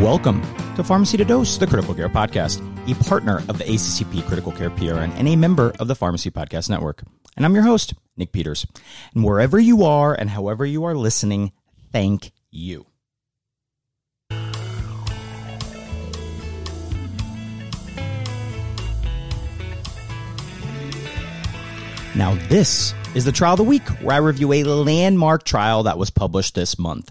Welcome to Pharmacy to Dose, the Critical Care Podcast, a partner of the ACCP Critical Care PRN and a member of the Pharmacy Podcast Network. And I'm your host, Nick Peters. And wherever you are and however you are listening, thank you. Now, this is the trial of the week where I review a landmark trial that was published this month.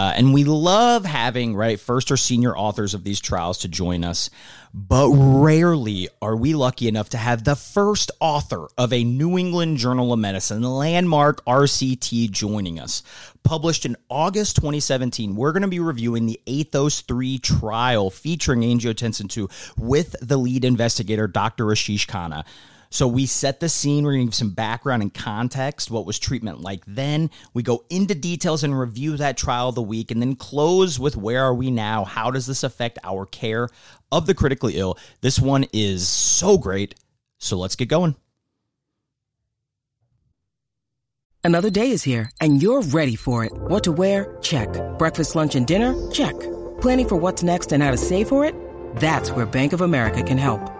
Uh, and we love having, right, first or senior authors of these trials to join us. But rarely are we lucky enough to have the first author of a New England Journal of Medicine, landmark RCT, joining us. Published in August 2017, we're going to be reviewing the Athos 3 trial featuring angiotensin 2 with the lead investigator, Dr. Ashish Khanna. So we set the scene. We're going to give some background and context. What was treatment like then? We go into details and review that trial of the week, and then close with where are we now? How does this affect our care of the critically ill? This one is so great. So let's get going. Another day is here, and you're ready for it. What to wear? Check. Breakfast, lunch, and dinner? Check. Planning for what's next and how to save for it? That's where Bank of America can help.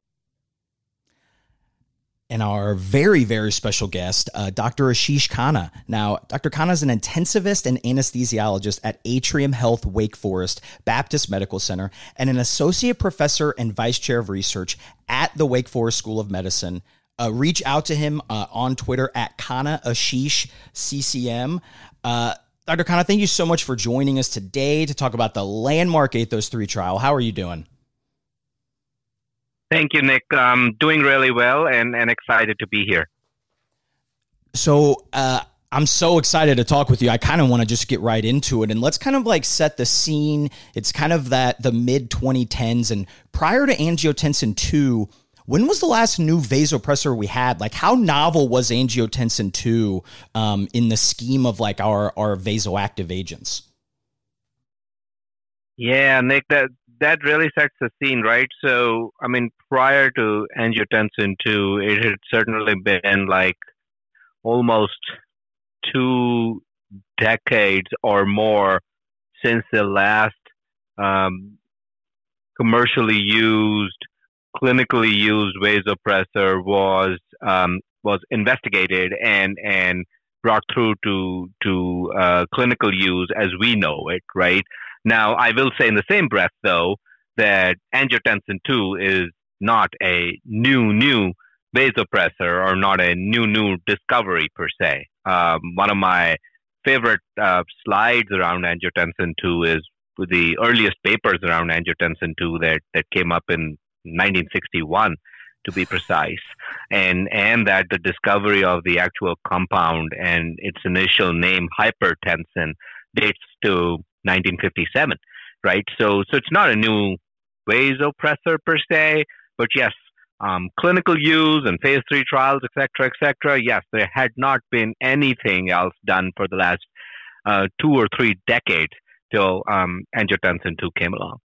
And our very, very special guest, uh, Dr. Ashish Khanna. Now, Dr. Khanna is an intensivist and anesthesiologist at Atrium Health Wake Forest Baptist Medical Center and an associate professor and vice chair of research at the Wake Forest School of Medicine. Uh, reach out to him uh, on Twitter at Khanna Ashish CCM. Uh, Dr. Khanna, thank you so much for joining us today to talk about the landmark Athos 3 trial. How are you doing? Thank you, Nick. Um, doing really well and, and excited to be here. So, uh, I'm so excited to talk with you. I kind of want to just get right into it and let's kind of like set the scene. It's kind of that the mid 2010s and prior to angiotensin 2, when was the last new vasopressor we had? Like how novel was angiotensin 2 um, in the scheme of like our our vasoactive agents? Yeah, Nick, that that really sets the scene, right? So, I mean, prior to angiotensin 2, it had certainly been like almost two decades or more since the last um, commercially used, clinically used vasopressor was um, was investigated and and brought through to to uh, clinical use as we know it, right? Now, I will say in the same breath, though, that angiotensin 2 is not a new, new vasopressor or not a new, new discovery per se. Um, one of my favorite uh, slides around angiotensin 2 is the earliest papers around angiotensin 2 that, that came up in 1961 to be precise and and that the discovery of the actual compound and its initial name hypertensin dates to 1957, right? So, so it's not a new vasopressor per se, but yes, um, clinical use and phase three trials, et cetera, et cetera. Yes, there had not been anything else done for the last uh, two or three decades till um, angiotensin 2 came along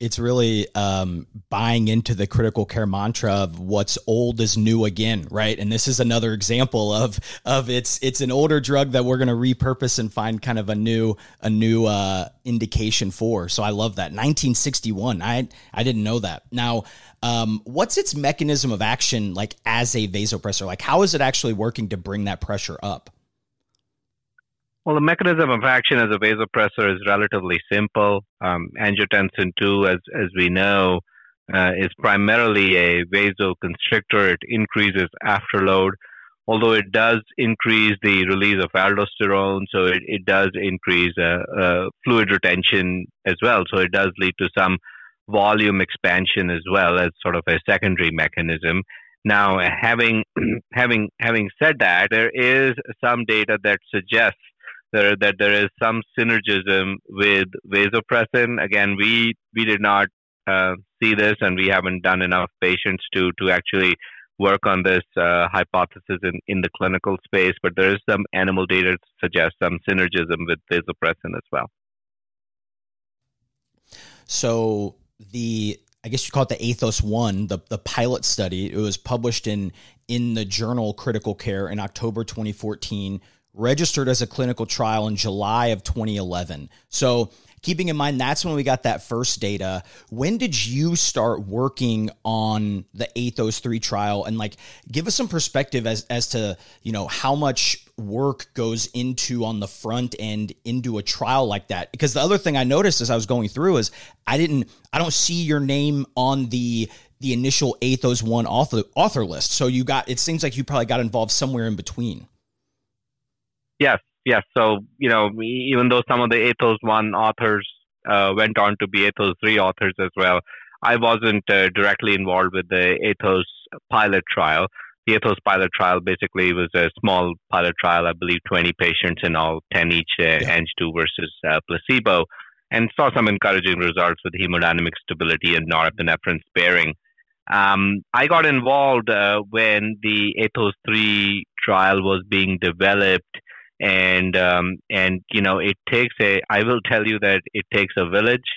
it's really um, buying into the critical care mantra of what's old is new again, right? And this is another example of of it's it's an older drug that we're going to repurpose and find kind of a new a new uh, indication for. So I love that. 1961. I I didn't know that. Now, um, what's its mechanism of action like as a vasopressor? Like how is it actually working to bring that pressure up? Well, the mechanism of action as a vasopressor is relatively simple. Um, angiotensin 2, as, as we know, uh, is primarily a vasoconstrictor. It increases afterload, although it does increase the release of aldosterone, so it, it does increase uh, uh, fluid retention as well. So it does lead to some volume expansion as well as sort of a secondary mechanism. Now, having having having said that, there is some data that suggests that there is some synergism with vasopressin. Again, we we did not uh, see this, and we haven't done enough patients to to actually work on this uh, hypothesis in, in the clinical space, but there is some animal data to suggest some synergism with vasopressin as well. So the I guess you call it the Athos one, the the pilot study. It was published in in the journal Critical Care in October 2014, registered as a clinical trial in July of 2011. So keeping in mind that's when we got that first data. When did you start working on the athos 3 trial? And like give us some perspective as as to you know how much work goes into on the front end into a trial like that. Because the other thing i noticed as i was going through is i didn't i don't see your name on the the initial athos 1 author author list. So you got it seems like you probably got involved somewhere in between yes yes. So you know, even though some of the Athos one authors uh, went on to be Athos three authors as well, I wasn't uh, directly involved with the Athos pilot trial. The Athos pilot trial basically was a small pilot trial, I believe 20 patients in all, 10 each, uh, yeah. Ang2 versus uh, placebo, and saw some encouraging results with hemodynamic stability and norepinephrine sparing. Um, I got involved uh, when the Athos 3 trial was being developed and um, and you know it takes a i will tell you that it takes a village.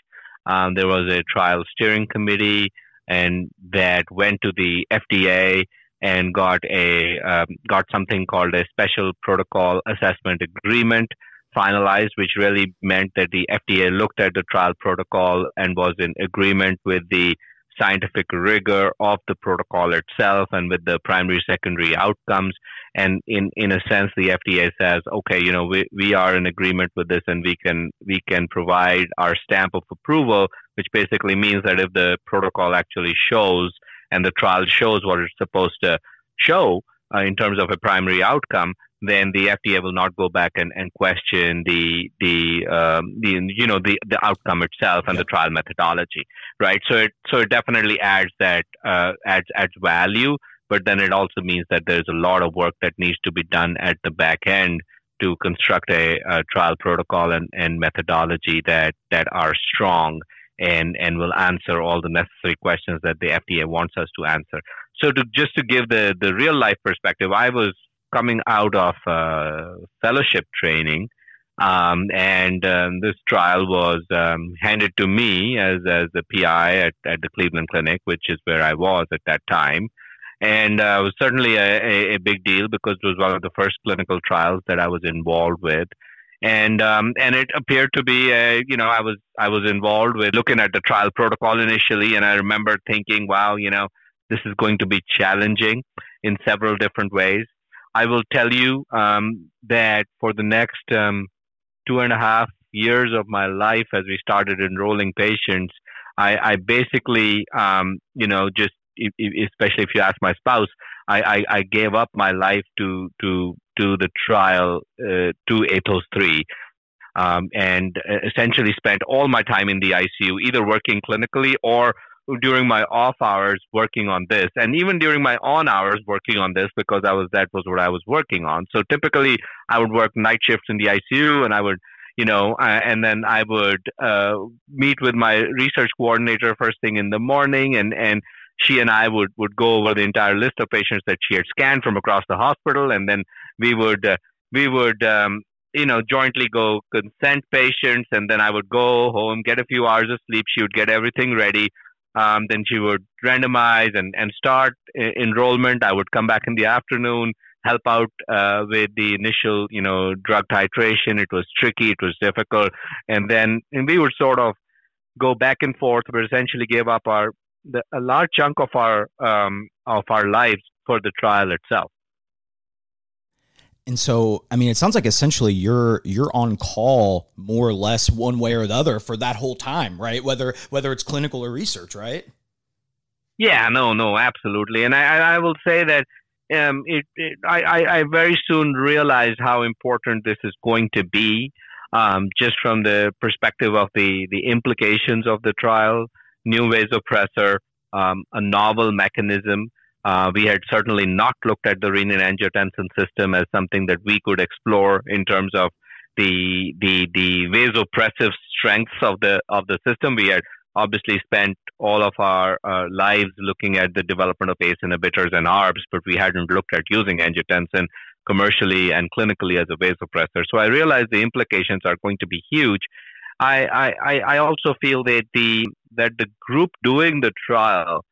Um, there was a trial steering committee and that went to the fda and got a um, got something called a special protocol assessment agreement finalized which really meant that the fda looked at the trial protocol and was in agreement with the scientific rigor of the protocol itself and with the primary secondary outcomes. And in in a sense the FDA says okay you know we, we are in agreement with this and we can we can provide our stamp of approval which basically means that if the protocol actually shows and the trial shows what it's supposed to show uh, in terms of a primary outcome then the FDA will not go back and, and question the the um, the you know the the outcome itself and the trial methodology, right? So it so it definitely adds that uh, adds adds value, but then it also means that there's a lot of work that needs to be done at the back end to construct a, a trial protocol and, and methodology that that are strong and and will answer all the necessary questions that the FDA wants us to answer. So to just to give the the real life perspective, I was coming out of uh, fellowship training, um, and um, this trial was um, handed to me as as the PI at, at the Cleveland Clinic, which is where I was at that time. And uh, it was certainly a, a, a, big deal because it was one of the first clinical trials that I was involved with. And um, and it appeared to be a you know I was I was involved with looking at the trial protocol initially, and I remember thinking, wow, you know, this is going to be challenging in several different ways. I will tell you um, that for the next um, two and a half years of my life, as we started enrolling patients, I, I basically, um, you know, just especially if you ask my spouse, I, I, I, gave up my life to to to the trial uh, to Athos three. Um, and uh, essentially spent all my time in the ICU, either working clinically or during my off hours working on this and even during my on hours working on this because I was that was what I was working on. So typically I would work night shifts in the ICU and I would you know uh, and then I would uh, meet with my research coordinator first thing in the morning and and she and I would would go over the entire list of patients that she had scanned from across the hospital and then we would uh, we would um, you know jointly go consent patients and then I would go home get a few hours of sleep she would get everything ready um, then she would randomize and, and start enrollment. I would come back in the afternoon, help out uh, with the initial, you know, drug titration. It was tricky, it was difficult, and then and we would sort of go back and forth, We essentially gave up our the, a large chunk of our um, of our lives for the trial itself. And so, I mean, it sounds like essentially you're you're on call more or less one way or the other for that whole time, right? Whether whether it's clinical or research, right? Yeah, no, no, absolutely. And I, I will say that um, it, it I, I very soon realized how important this is going to be, um, just from the perspective of the the implications of the trial, new vasopressor, um, a novel mechanism uh, we had certainly not looked at the renin-angiotensin system as something that we could explore in terms of the the the vasopressive strengths of the of the system. We had obviously spent all of our uh, lives looking at the development of ACE inhibitors and ARBs, but we hadn't looked at using angiotensin commercially and clinically as a vasopressor. So I realized the implications are going to be huge. I, I, I also feel that the that the group doing the trial,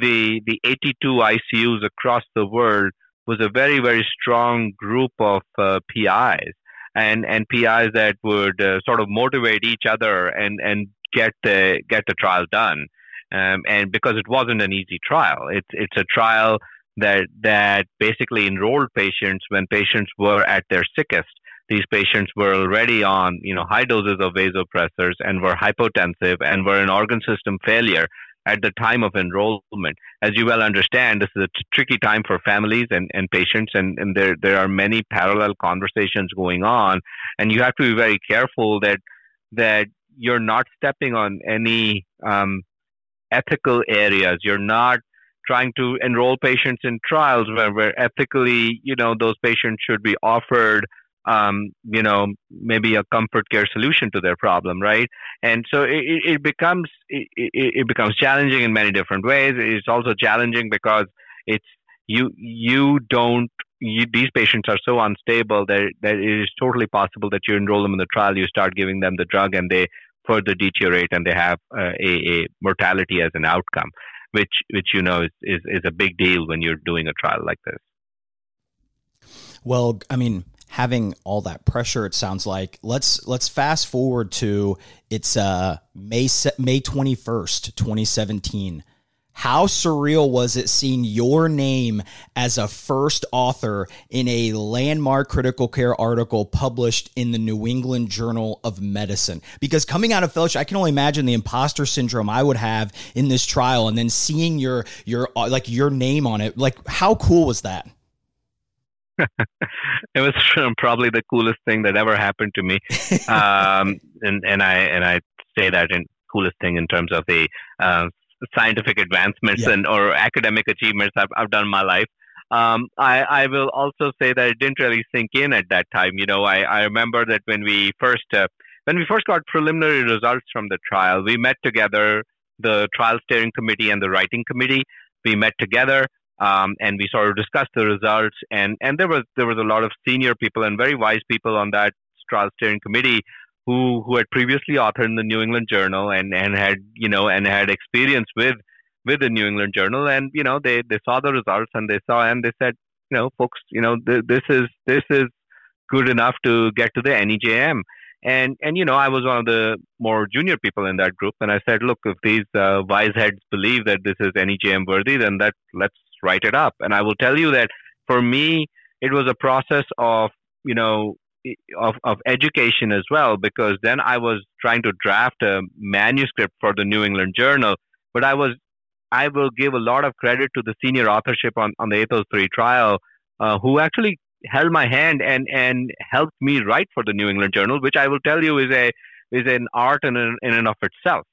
the the 82 ICUs across the world, was a very very strong group of uh, PIs and and PIs that would uh, sort of motivate each other and and get the get the trial done. Um, and because it wasn't an easy trial, it's it's a trial that that basically enrolled patients when patients were at their sickest. These patients were already on you know high doses of vasopressors and were hypotensive and were in organ system failure at the time of enrollment. As you well understand, this is a t- tricky time for families and, and patients, and, and there, there are many parallel conversations going on. And you have to be very careful that, that you're not stepping on any um, ethical areas. You're not trying to enroll patients in trials where, where ethically, you know, those patients should be offered um, you know, maybe a comfort care solution to their problem, right? And so it, it becomes it, it becomes challenging in many different ways. It's also challenging because it's you you don't you, these patients are so unstable that that it is totally possible that you enroll them in the trial, you start giving them the drug, and they further deteriorate and they have uh, a, a mortality as an outcome, which which you know is, is is a big deal when you're doing a trial like this. Well, I mean, having all that pressure it sounds like let's let's fast forward to it's uh may may 21st 2017 how surreal was it seeing your name as a first author in a landmark critical care article published in the New England Journal of Medicine? Because coming out of fellowship, I can only imagine the imposter syndrome I would have in this trial, and then seeing your your uh, like your name on it. Like, how cool was that? It was probably the coolest thing that ever happened to me, um, and and I and I say that in coolest thing in terms of the uh, scientific advancements yeah. and or academic achievements I've, I've done in my life. Um, I, I will also say that it didn't really sink in at that time. You know, I, I remember that when we first uh, when we first got preliminary results from the trial, we met together, the trial steering committee and the writing committee. We met together um, and we sort of discussed the results. And and there was there was a lot of senior people and very wise people on that trial steering committee who who had previously authored in the New England Journal and and had you know and had experience with with the New England Journal. And you know they they saw the results and they saw and they said you know folks you know th- this is this is good enough to get to the NEJM. And and you know I was one of the more junior people in that group, and I said, look, if these uh, wise heads believe that this is NEJM worthy, then that let's write it up. And I will tell you that for me, it was a process of, you know, of, of education as well, because then I was trying to draft a manuscript for the New England Journal, but I was, I will give a lot of credit to the senior authorship on, on the Athos 3 trial, uh, who actually held my hand and, and helped me write for the New England Journal, which I will tell you is a, is an art in, in and of itself.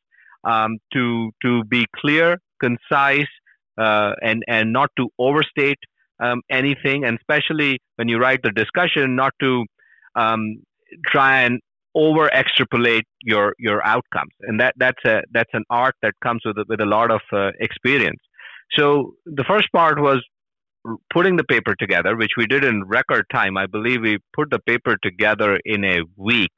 Um, to, to be clear, concise, and and not to overstate um, anything, and especially when you write the discussion, not to um, try and over extrapolate your your outcomes, and that that's a that's an art that comes with with a lot of uh, experience. So the first part was putting the paper together, which we did in record time. I believe we put the paper together in a week,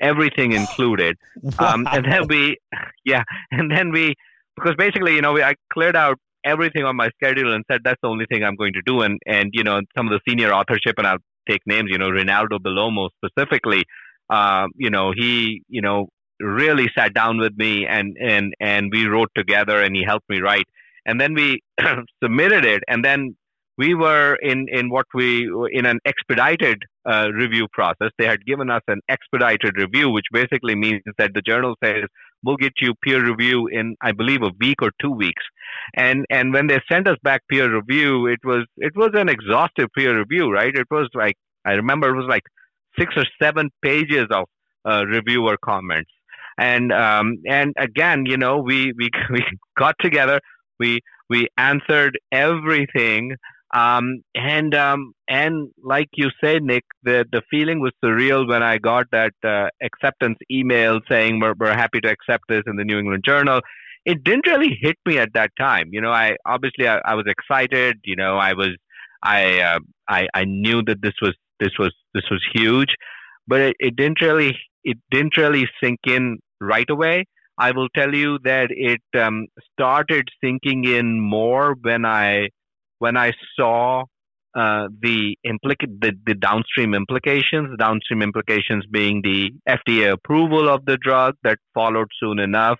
everything included, wow. um, and then we, yeah, and then we because basically, you know, we, I cleared out everything on my schedule and said that's the only thing I'm going to do. And and you know some of the senior authorship and I'll take names. You know Rinaldo Bellomo specifically. Uh, you know he you know really sat down with me and and and we wrote together and he helped me write. And then we submitted it and then we were in in what we in an expedited uh, review process. They had given us an expedited review, which basically means that the journal says we'll get you peer review in I believe a week or two weeks. And and when they sent us back peer review, it was it was an exhaustive peer review, right? It was like I remember it was like six or seven pages of uh, reviewer comments. And um, and again, you know, we we we got together, we we answered everything Um, and um, and like you say, Nick, the the feeling was surreal when I got that uh, acceptance email saying we're, we're happy to accept this in the New England Journal. It didn't really hit me at that time. You know, I obviously I, I was excited. You know, I was I, uh, I I knew that this was this was this was huge, but it, it didn't really it didn't really sink in right away. I will tell you that it um, started sinking in more when I when I saw uh, the implica- the, the downstream implications, downstream implications being the FDA approval of the drug that followed soon enough.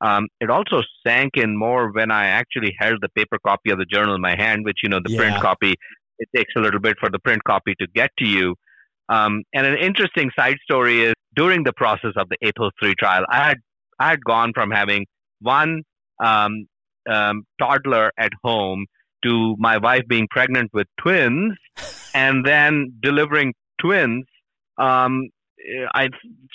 Um, it also sank in more when I actually held the paper copy of the journal in my hand, which you know the yeah. print copy. It takes a little bit for the print copy to get to you. Um, and an interesting side story is during the process of the ATHOS 3 trial, I had I had gone from having one um, um toddler at home to my wife being pregnant with twins and then delivering twins. Um, I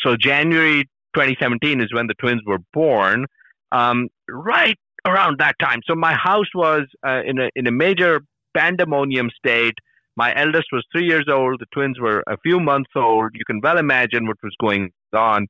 so January 2017 is when the twins were born. Um, right around that time, so my house was uh, in a in a major pandemonium state. My eldest was three years old. The twins were a few months old. You can well imagine what was going on.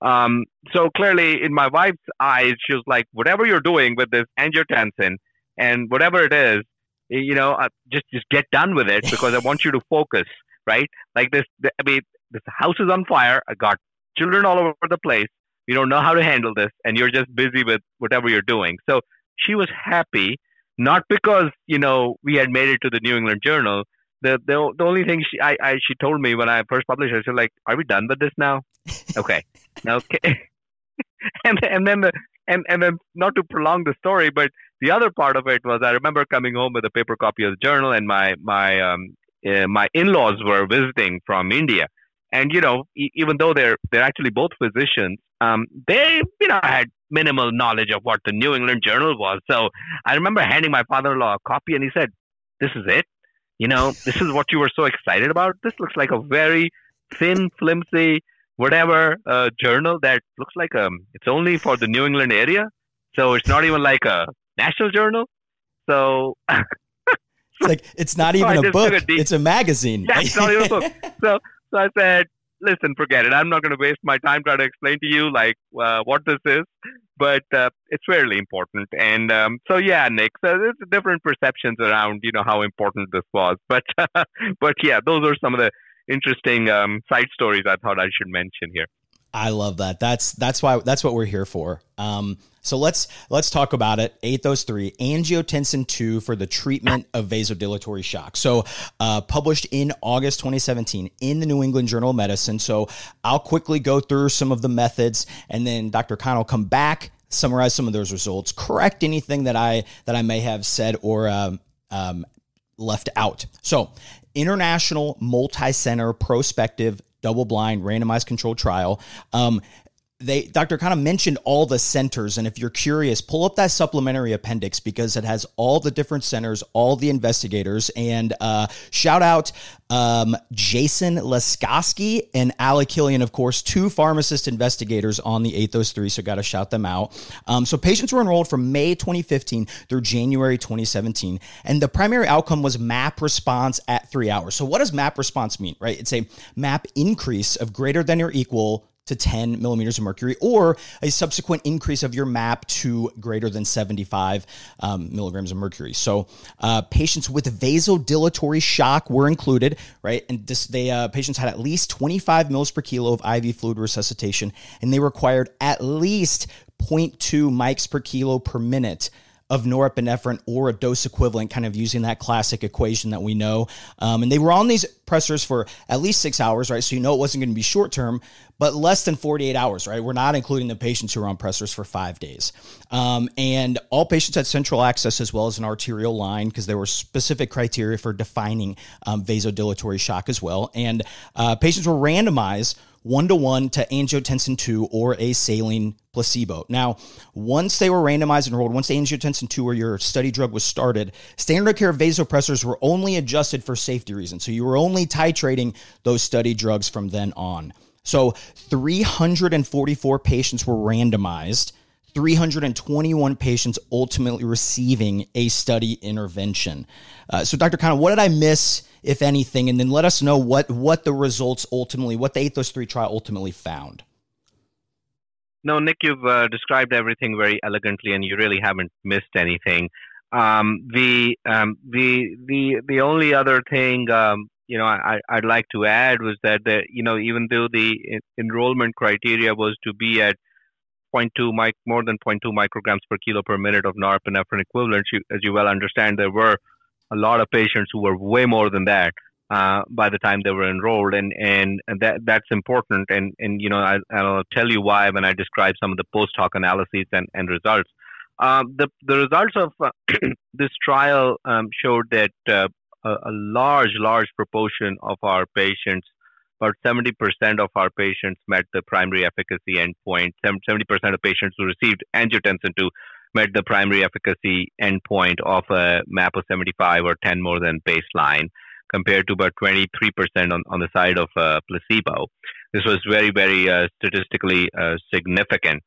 Um, so clearly, in my wife's eyes, she was like, "Whatever you're doing with this angiotensin, and whatever it is, you know, uh, just just get done with it because I want you to focus, right? Like this, I mean, this house is on fire. I got children all over the place. You don't know how to handle this, and you're just busy with whatever you're doing. So she was happy, not because you know we had made it to the New England Journal. The the, the only thing she I, I she told me when I first published it, she was like, "Are we done with this now?" okay, okay. and and then the and and then not to prolong the story, but the other part of it was I remember coming home with a paper copy of the journal, and my my um, uh, my in-laws were visiting from India, and you know e- even though they're they're actually both physicians, um, they you know had minimal knowledge of what the New England Journal was. So I remember handing my father-in-law a copy, and he said, "This is it." You know, this is what you were so excited about. This looks like a very thin, flimsy, whatever uh, journal that looks like um it's only for the New England area. So it's not even like a national journal. So it's like it's not even so a book; a it's a magazine. That's not even a book. So, so I said, "Listen, forget it. I'm not going to waste my time trying to explain to you like uh, what this is." But uh, it's fairly important, and um, so yeah, Nick. So there's different perceptions around, you know, how important this was. But but yeah, those are some of the interesting um, side stories I thought I should mention here. I love that. That's that's why that's what we're here for. Um, so let's let's talk about it. ATHOS three angiotensin two for the treatment of vasodilatory shock. So uh, published in August 2017 in the New England Journal of Medicine. So I'll quickly go through some of the methods, and then Dr. Khanna will come back, summarize some of those results, correct anything that I that I may have said or um, um, left out. So international multi-center prospective double-blind randomized controlled trial. Um, they Dr. of mentioned all the centers, and if you're curious, pull up that supplementary appendix because it has all the different centers, all the investigators, and uh, shout out um, Jason Laskoski and Alec Killian, of course, two pharmacist investigators on the ATHOS three. So got to shout them out. Um, so patients were enrolled from May 2015 through January 2017, and the primary outcome was MAP response at three hours. So what does MAP response mean? Right, it's a MAP increase of greater than or equal to 10 millimeters of mercury, or a subsequent increase of your MAP to greater than 75 um, milligrams of mercury. So, uh, patients with vasodilatory shock were included, right? And this, they uh, patients had at least 25 mils per kilo of IV fluid resuscitation, and they required at least 0.2 mics per kilo per minute of norepinephrine or a dose equivalent, kind of using that classic equation that we know. Um, and they were on these pressors for at least six hours, right? So you know it wasn't going to be short term, but less than 48 hours, right? We're not including the patients who are on pressors for five days. Um, and all patients had central access as well as an arterial line because there were specific criteria for defining um, vasodilatory shock as well. And uh, patients were randomized one to one to angiotensin 2 or a saline placebo. Now, once they were randomized and enrolled, once the angiotensin 2 or your study drug was started, standard of care vasopressors were only adjusted for safety reasons. So you were only titrating those study drugs from then on. So 344 patients were randomized 321 patients ultimately receiving a study intervention. Uh, so, Dr. Khanna, what did I miss, if anything? And then let us know what, what the results ultimately, what the Athos 3 trial ultimately found. No, Nick, you've uh, described everything very elegantly, and you really haven't missed anything. Um, the um, the the the only other thing um, you know I, I'd like to add was that the, you know even though the enrollment criteria was to be at 0.2 mic more than 0.2 micrograms per kilo per minute of norepinephrine equivalent, you, as you well understand, there were a lot of patients who were way more than that uh, by the time they were enrolled, and and, that that's important. And and you know I, will tell you why when I describe some of the post hoc analyses and and results. Um, the the results of uh, this trial um, showed that uh, a, a, large large proportion of our patients, about seventy percent of our patients met the primary efficacy endpoint. Seventy percent of patients who received angiotensin II met the primary efficacy endpoint of a MAP of 75 or 10 more than baseline compared to about 23% on, on the side of uh, placebo. This was very, very uh, statistically uh, significant.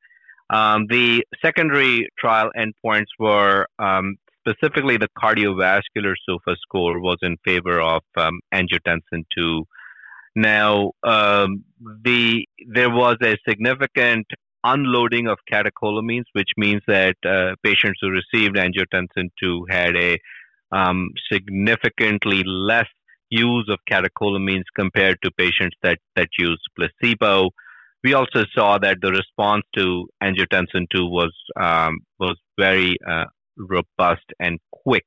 Um, the secondary trial endpoints were um, specifically the cardiovascular SOFA score was in favor of um, angiotensin II. Now, um, the there was a significant unloading of catecholamines, which means that uh, patients who received angiotensin II had a um, significantly less use of catecholamines compared to patients that, that used placebo. We also saw that the response to angiotensin II was um, was very uh, robust and quick.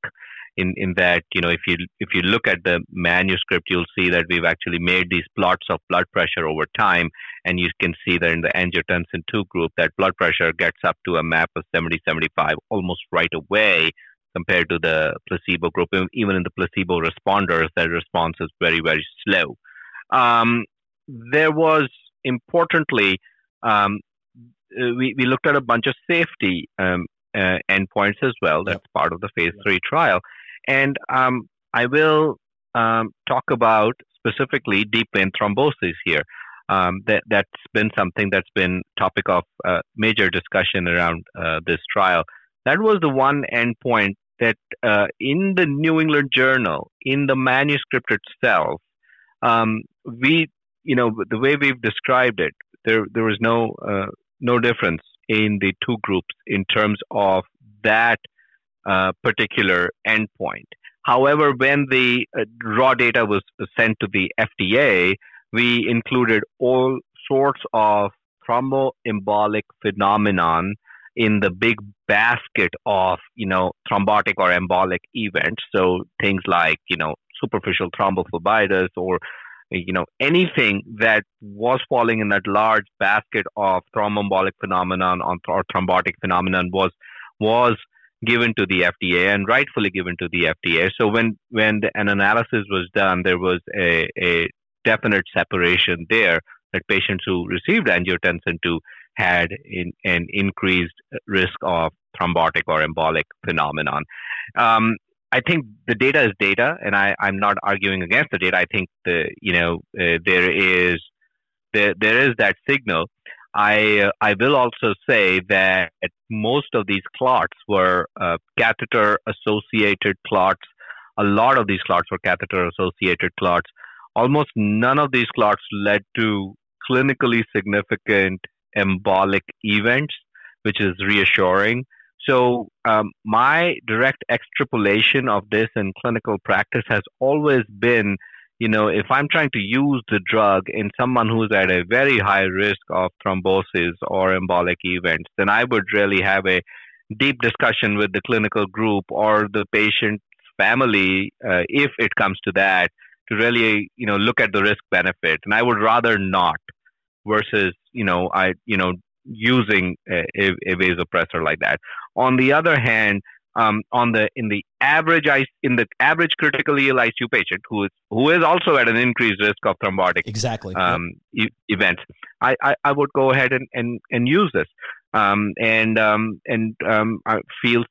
In, in that you know if you if you look at the manuscript you'll see that we've actually made these plots of blood pressure over time and you can see that in the angiotensin 2 group that blood pressure gets up to a map of 70 75 almost right away compared to the placebo group. Even in the placebo responders, their response is very, very slow. Um, there was importantly, um, we, we looked at a bunch of safety um, uh, endpoints as well. That's yep. part of the phase three trial. And um, I will um, talk about specifically deep vein thrombosis here. Um, that, that's been something that's been topic of uh, major discussion around uh, this trial. That was the one endpoint that uh, in the New England Journal, in the manuscript itself, um, we, you know, the way we've described it, there there was no uh, no difference in the two groups in terms of that uh, particular endpoint. However, when the uh, raw data was sent to the FDA, we included all sorts of thromboembolic phenomenon in the big basket of you know thrombotic or embolic events. So things like you know superficial thrombophlebitis or you know anything that was falling in that large basket of thromboembolic phenomenon or thrombotic phenomenon was was given to the FDA and rightfully given to the FDA. So when when the, an analysis was done, there was a, a definite separation there that patients who received angiotensin II had in, an increased risk of thrombotic or embolic phenomenon. Um, I think the data is data, and I, I'm not arguing against the data. I think the you know uh, there is there there is that signal. I I will also say that most of these clots were uh, catheter associated clots. A lot of these clots were catheter associated clots. Almost none of these clots led to clinically significant embolic events, which is reassuring. So, um, my direct extrapolation of this in clinical practice has always been you know, if I'm trying to use the drug in someone who's at a very high risk of thrombosis or embolic events, then I would really have a deep discussion with the clinical group or the patient's family, uh, if it comes to that, to really, you know, look at the risk benefit. And I would rather not versus you know I you know using a, a vasopressor like that. On the other hand, um, on the in the average in the average critically ill ICU patient who is who is also at an increased risk of thrombotic exactly um, e- events, I, I, I, would go ahead and, and, and use this um, and um, and um, I feel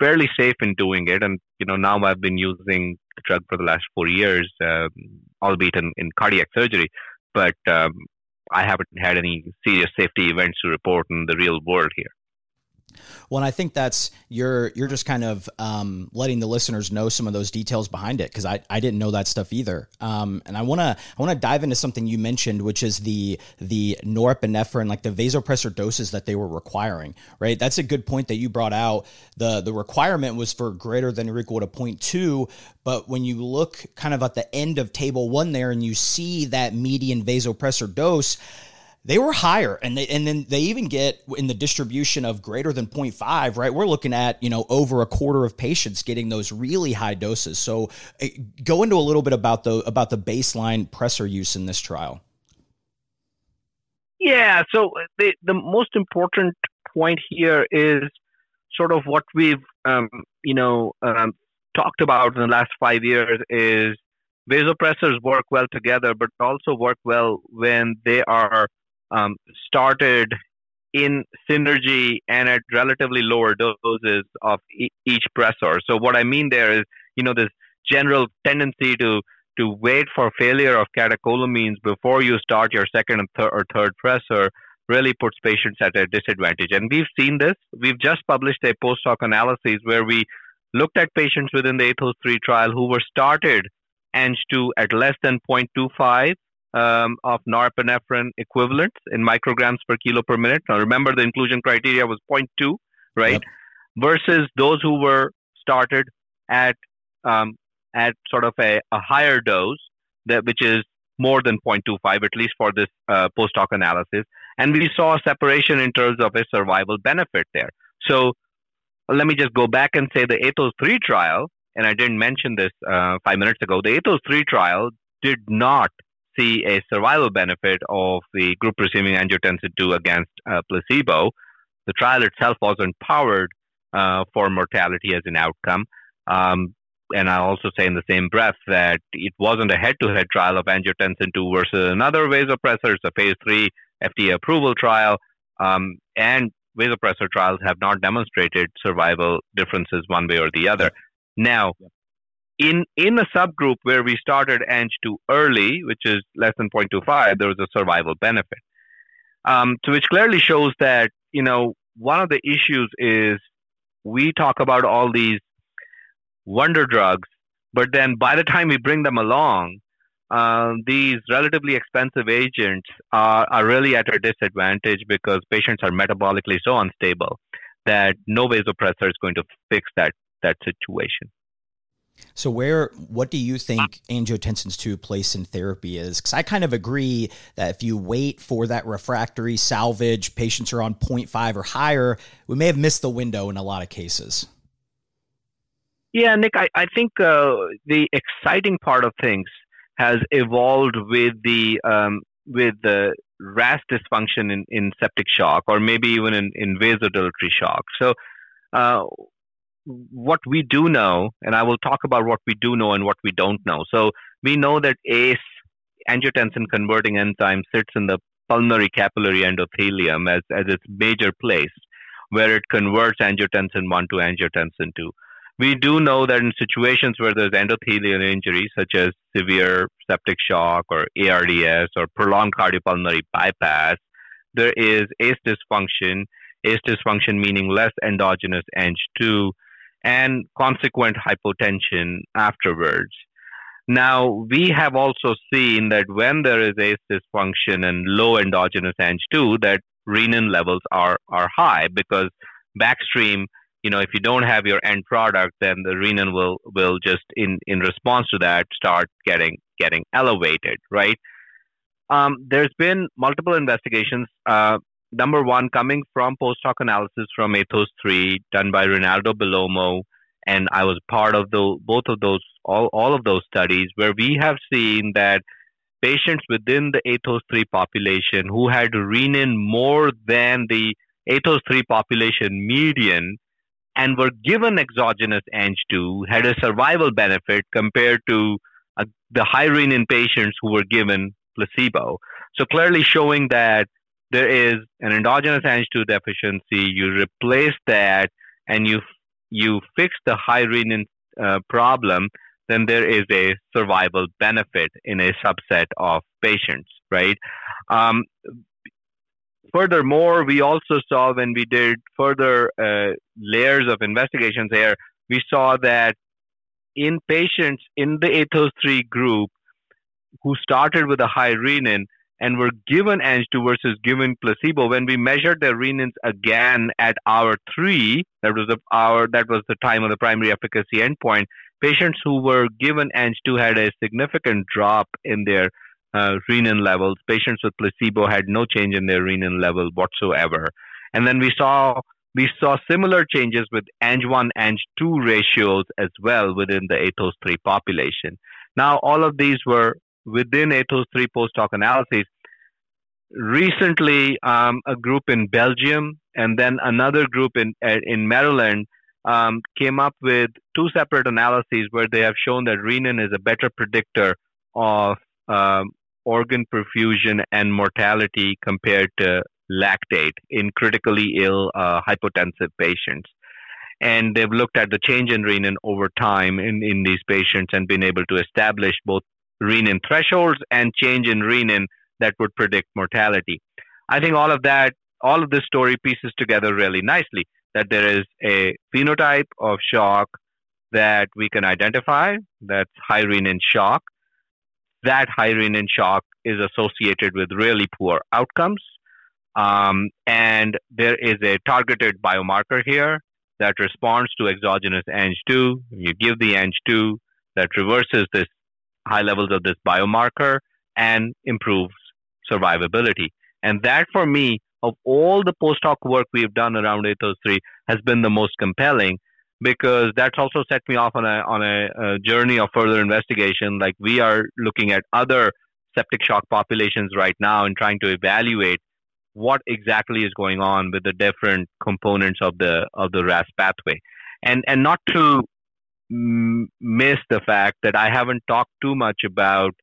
fairly safe in doing it. And you know now I've been using the drug for the last four years, uh, albeit in, in cardiac surgery, but um, I haven't had any serious safety events to report in the real world here. Well, I think that's you're you're just kind of um, letting the listeners know some of those details behind it because I, I didn't know that stuff either. Um, and I wanna I wanna dive into something you mentioned, which is the the norepinephrine, like the vasopressor doses that they were requiring. Right, that's a good point that you brought out. the The requirement was for greater than or equal to 0.2, but when you look kind of at the end of table one there and you see that median vasopressor dose they were higher and they, and then they even get in the distribution of greater than 0.5 right? We're looking at you know over a quarter of patients getting those really high doses. So eh, go into a little bit about the about the baseline pressor use in this trial. Yeah so the the most important point here is sort of what we've um, you know um, talked about in the last five years is vasopressors work well together but also work well when they are um, started in synergy and at relatively lower doses of e- each pressor. So what I mean there is, you know, this general tendency to to wait for failure of catecholamines before you start your second and third or third pressor really puts patients at a disadvantage. And we've seen this. We've just published a post hoc analysis where we looked at patients within the ATHOS 3 trial who were started ANG2 at less than 0.25 um, of norepinephrine equivalents in micrograms per kilo per minute. Now, remember the inclusion criteria was 0.2, right? Yep. Versus those who were started at um, at sort of a, a higher dose, that which is more than 0.25, at least for this uh, post hoc analysis. And we saw a separation in terms of a survival benefit there. So let me just go back and say the ATHOS 3 trial, and I didn't mention this uh, five minutes ago, the ATHOS 3 trial did not see a survival benefit of the group receiving angiotensin II against uh, placebo. The trial itself wasn't powered uh, for mortality as an outcome. Um, and I also say in the same breath that it wasn't a head-to-head trial of angiotensin II versus another vasopressor. It's a phase three FDA approval trial, um, and vasopressor trials have not demonstrated survival differences one way or the other. Now, in in a subgroup where we started ANG2 early, which is less than 0.25, there was a survival benefit. Um, so which clearly shows that you know one of the issues is we talk about all these wonder drugs, but then by the time we bring them along, uh, these relatively expensive agents are, are really at a disadvantage because patients are metabolically so unstable that no vasopressor is going to fix that that situation. So where what do you think angiotensin's two place in therapy is? Because I kind of agree that if you wait for that refractory salvage, patients are on 0.5 or higher, we may have missed the window in a lot of cases. Yeah, Nick, I, I think uh, the exciting part of things has evolved with the um, with the RAS dysfunction in, in septic shock or maybe even in, in vasodilatory shock. So uh, what we do know, and I will talk about what we do know and what we don't know. So we know that ACE, angiotensin converting enzyme, sits in the pulmonary capillary endothelium as, as its major place where it converts angiotensin 1 to angiotensin 2. We do know that in situations where there's endothelial injury, such as severe septic shock or ARDS or prolonged cardiopulmonary bypass, there is ACE dysfunction. ACE dysfunction meaning less endogenous ANG2 and consequent hypotension afterwards. Now, we have also seen that when there is ACE dysfunction and low endogenous ANG2, that renin levels are, are high because backstream, you know, if you don't have your end product, then the renin will, will just in, in response to that start getting, getting elevated, right? Um, there's been multiple investigations. Uh, number one coming from post hoc analysis from ATHOS 3 done by Rinaldo Bellomo. And I was part of the, both of those, all, all of those studies where we have seen that patients within the ATHOS 3 population who had renin more than the ATHOS 3 population median and were given exogenous ANG2 had a survival benefit compared to uh, the high renin patients who were given placebo. So clearly showing that there is an endogenous Ang2 deficiency. You replace that and you you fix the high renin uh, problem, then there is a survival benefit in a subset of patients, right? Um, furthermore, we also saw when we did further uh, layers of investigations here, we saw that in patients in the ATHOS 3 group who started with a high renin and were given Ang2 versus given placebo, when we measured their renins again at hour three, that was the hour that was the time of the primary efficacy endpoint. Patients who were given Ang2 had a significant drop in their uh, renin levels. Patients with placebo had no change in their renin level whatsoever. And then we saw we saw similar changes with Ang1 Ang2 ratios as well within the ATHOS 3 population. Now, all of these were within ATHOS 3 post hoc analyses. Recently, um, a group in Belgium and then another group in in Maryland um, came up with two separate analyses where they have shown that renin is a better predictor of um, organ perfusion and mortality compared to lactate in critically ill uh, hypotensive patients. And they've looked at the change in renin over time in, in these patients and been able to establish both renin thresholds and change in renin that would predict mortality. I think all of that, all of this story pieces together really nicely that there is a phenotype of shock that we can identify that's high renin shock. That high renin shock is associated with really poor outcomes. Um, and there is a targeted biomarker here that responds to exogenous Ang2. You give the Ang2 that reverses this high levels of this biomarker and improves survivability. And that, for me, of all the post hoc work we've done around ATHOS 3, has been the most compelling because that's also set me off on a on a, a, journey of further investigation. Like we are looking at other septic shock populations right now and trying to evaluate what exactly is going on with the different components of the of the RAS pathway, and and not to miss the fact that I haven't talked too much about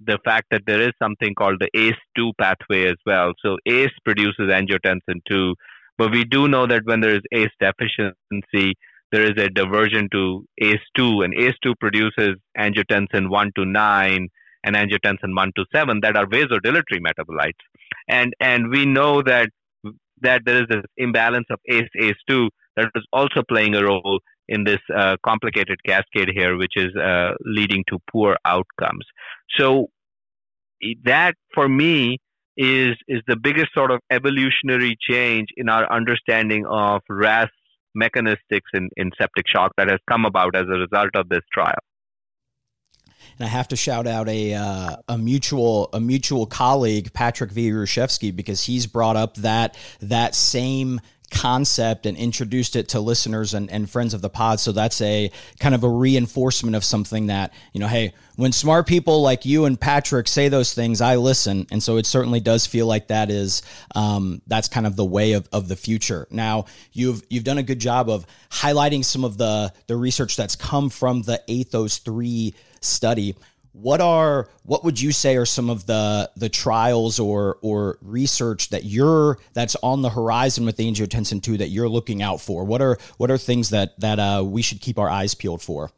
the fact that there is something called the ACE2 pathway as well. So ACE produces angiotensin 2, but we do know that when there is ACE deficiency, there is a diversion to ACE2, and ACE2 produces angiotensin 1 to 9 and angiotensin 1 to 7 that are vasodilatory metabolites. And, and we know that, that there is this imbalance of ACE ACE2 that is also playing a role in this uh, complicated cascade here, which is uh, leading to poor outcomes. So that, for me, is is the biggest sort of evolutionary change in our understanding of RAS mechanistics in, in septic shock that has come about as a result of this trial. And I have to shout out a uh, a mutual a mutual colleague, Patrick Wieruszewski, because he's brought up that that same concept and introduced it to listeners and, and friends of the pod. So that's a kind of a reinforcement of something that, you know, hey, when smart people like you and Patrick say those things, I listen. And so it certainly does feel like that is, um, that's kind of the way of, of the future. Now you've, you've done a good job of highlighting some of the, the research that's come from the ATHOS 3 study what are what would you say are some of the the trials or or research that you're that's on the horizon with angiotensin 2 that you're looking out for? What are what are things that that uh, we should keep our eyes peeled for?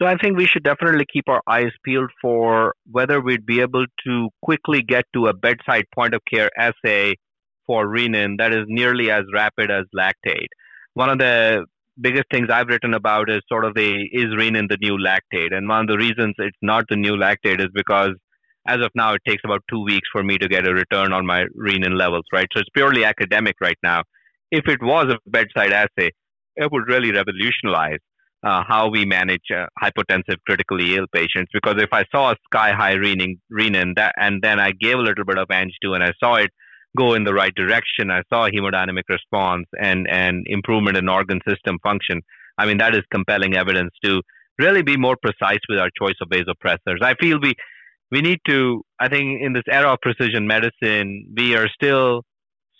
So i think we should definitely keep our eyes peeled for whether we'd be able to quickly get to a bedside point of care assay for renin that is nearly as rapid as lactate. One of the biggest things I've written about is sort of the is renin the new lactate, and one of the reasons it's not the new lactate is because as of now it takes about two weeks for me to get a return on my renin levels, right? So it's purely academic right now. If it was a bedside assay, it would really revolutionize uh, how we manage uh, hypotensive critically ill patients. Because if I saw a sky high renin, renin that, and then I gave a little bit of Ang2 and I saw it go in the right direction. I saw hemodynamic response and, and improvement in organ system function. I mean, that is compelling evidence to really be more precise with our choice of vasopressors. I feel we, we need to, I think in this era of precision medicine, we are still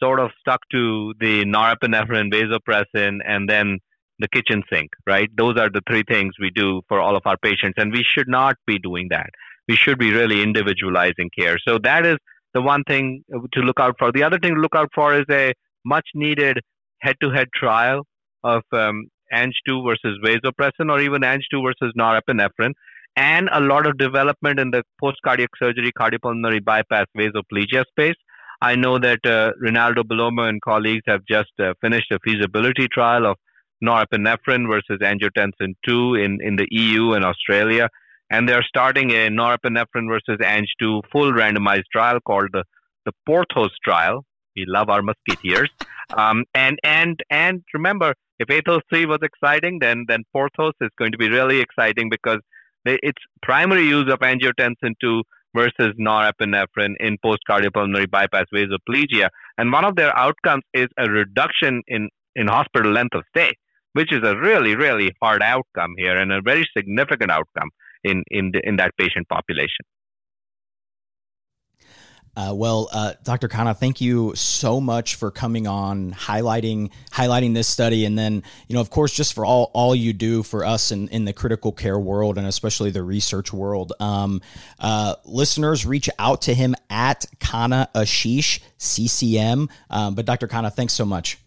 sort of stuck to the norepinephrine, vasopressin, and then the kitchen sink, right? Those are the three things we do for all of our patients, and we should not be doing that. We should be really individualizing care. So that is the one thing to look out for. The other thing to look out for is a much needed head to head trial of um, Ang2 versus vasopressin or even Ang2 versus norepinephrine, and a lot of development in the post cardiac surgery cardiopulmonary bypass vasoplegia space. I know that uh, Rinaldo Bellomo and colleagues have just uh, finished a feasibility trial of norepinephrine versus angiotensin 2 in, in the EU and Australia. And they're starting a norepinephrine versus Ang2 full randomized trial called the, the Porthos trial. We love our musketeers. Um, and, and, and remember, if Athos 3 was exciting, then, then Porthos is going to be really exciting because it's primary use of angiotensin 2 versus norepinephrine in post-cardiopulmonary bypass vasoplegia. And one of their outcomes is a reduction in, in hospital length of stay, which is a really, really hard outcome here and a very significant outcome in, in, the, in that patient population. Uh, well, uh, Dr. Khanna, thank you so much for coming on, highlighting highlighting this study, and then you know, of course, just for all all you do for us in, in the critical care world and especially the research world. Um, uh, listeners, reach out to him at Khanna Ashish CCM. Um, but Dr. Khanna, thanks so much.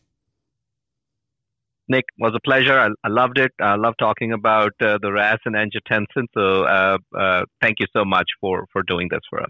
Nick, was a pleasure. I, I loved it. I love talking about uh, the RAS and angiotensin. So, uh, uh, thank you so much for for doing this for us.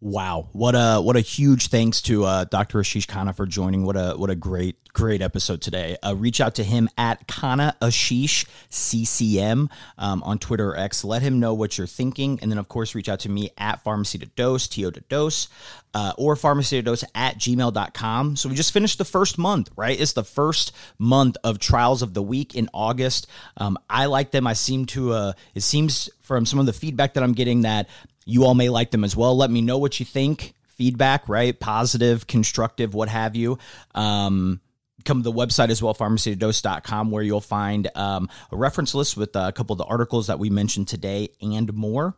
Wow, what a what a huge thanks to uh, Dr. Ashish Khanna for joining. What a what a great great episode today. Uh, reach out to him at Khanna Ashish CCM um, on Twitter or X. Let him know what you're thinking, and then of course reach out to me at Pharmacy to Dose To to Dose uh, or Pharmacy to Dose at gmail.com. So we just finished the first month, right? It's the first month of Trials of the Week in August. Um, I like them. I seem to. Uh, it seems from some of the feedback that I'm getting that you all may like them as well. Let me know what you think. Feedback, right? Positive, constructive, what have you. Um, come to the website as well, pharmacytodose.com, where you'll find um, a reference list with a couple of the articles that we mentioned today and more.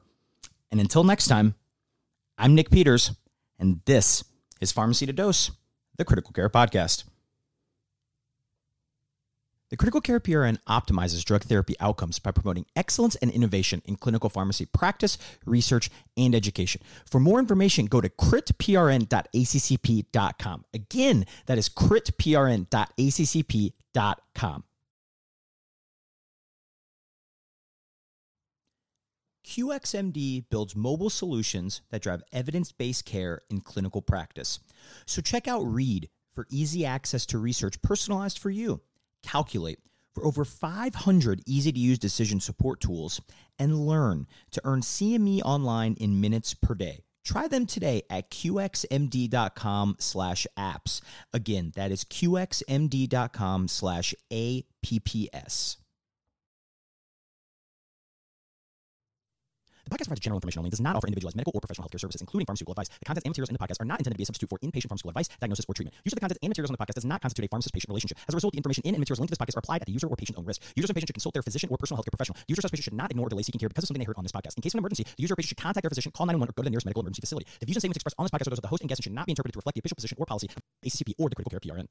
And until next time, I'm Nick Peters, and this is Pharmacy to Dose, the Critical Care Podcast. The Critical Care PRN optimizes drug therapy outcomes by promoting excellence and innovation in clinical pharmacy practice, research, and education. For more information, go to critprn.accp.com. Again, that is critprn.accp.com. QXMD builds mobile solutions that drive evidence based care in clinical practice. So check out READ for easy access to research personalized for you. Calculate for over 500 easy to use decision support tools and learn to earn CME online in minutes per day. Try them today at qxmd.com slash apps. Again, that is qxmd.com slash apps. The podcast provides general information only and does not offer individualized medical or professional healthcare services, including pharmaceutical advice. The contents and materials in the podcast are not intended to be a substitute for inpatient pharmaceutical advice, diagnosis, or treatment. Use of the contents and materials in the podcast does not constitute a pharmacist-patient relationship. As a result, the information in and materials linked to this podcast are applied at the user or patient own risk. Users and patients should consult their physician or personal healthcare professional. Users and patients should not ignore or delay seeking care because of something they heard on this podcast. In case of an emergency, the user or patient should contact their physician, call 911, or go to the nearest medical emergency facility. The views and statements expressed on this podcast are those of the host and guests and should not be interpreted to reflect the official position or policy of ACCP or the Critical Care PRN.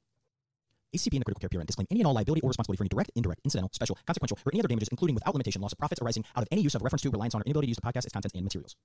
ACP and the critical care PRN disclaim any and all liability or responsibility for any direct, indirect, incidental, special, consequential, or any other damages, including without limitation, loss of profits arising out of any use of reference to, reliance on, or inability to use the podcast, its contents, and materials.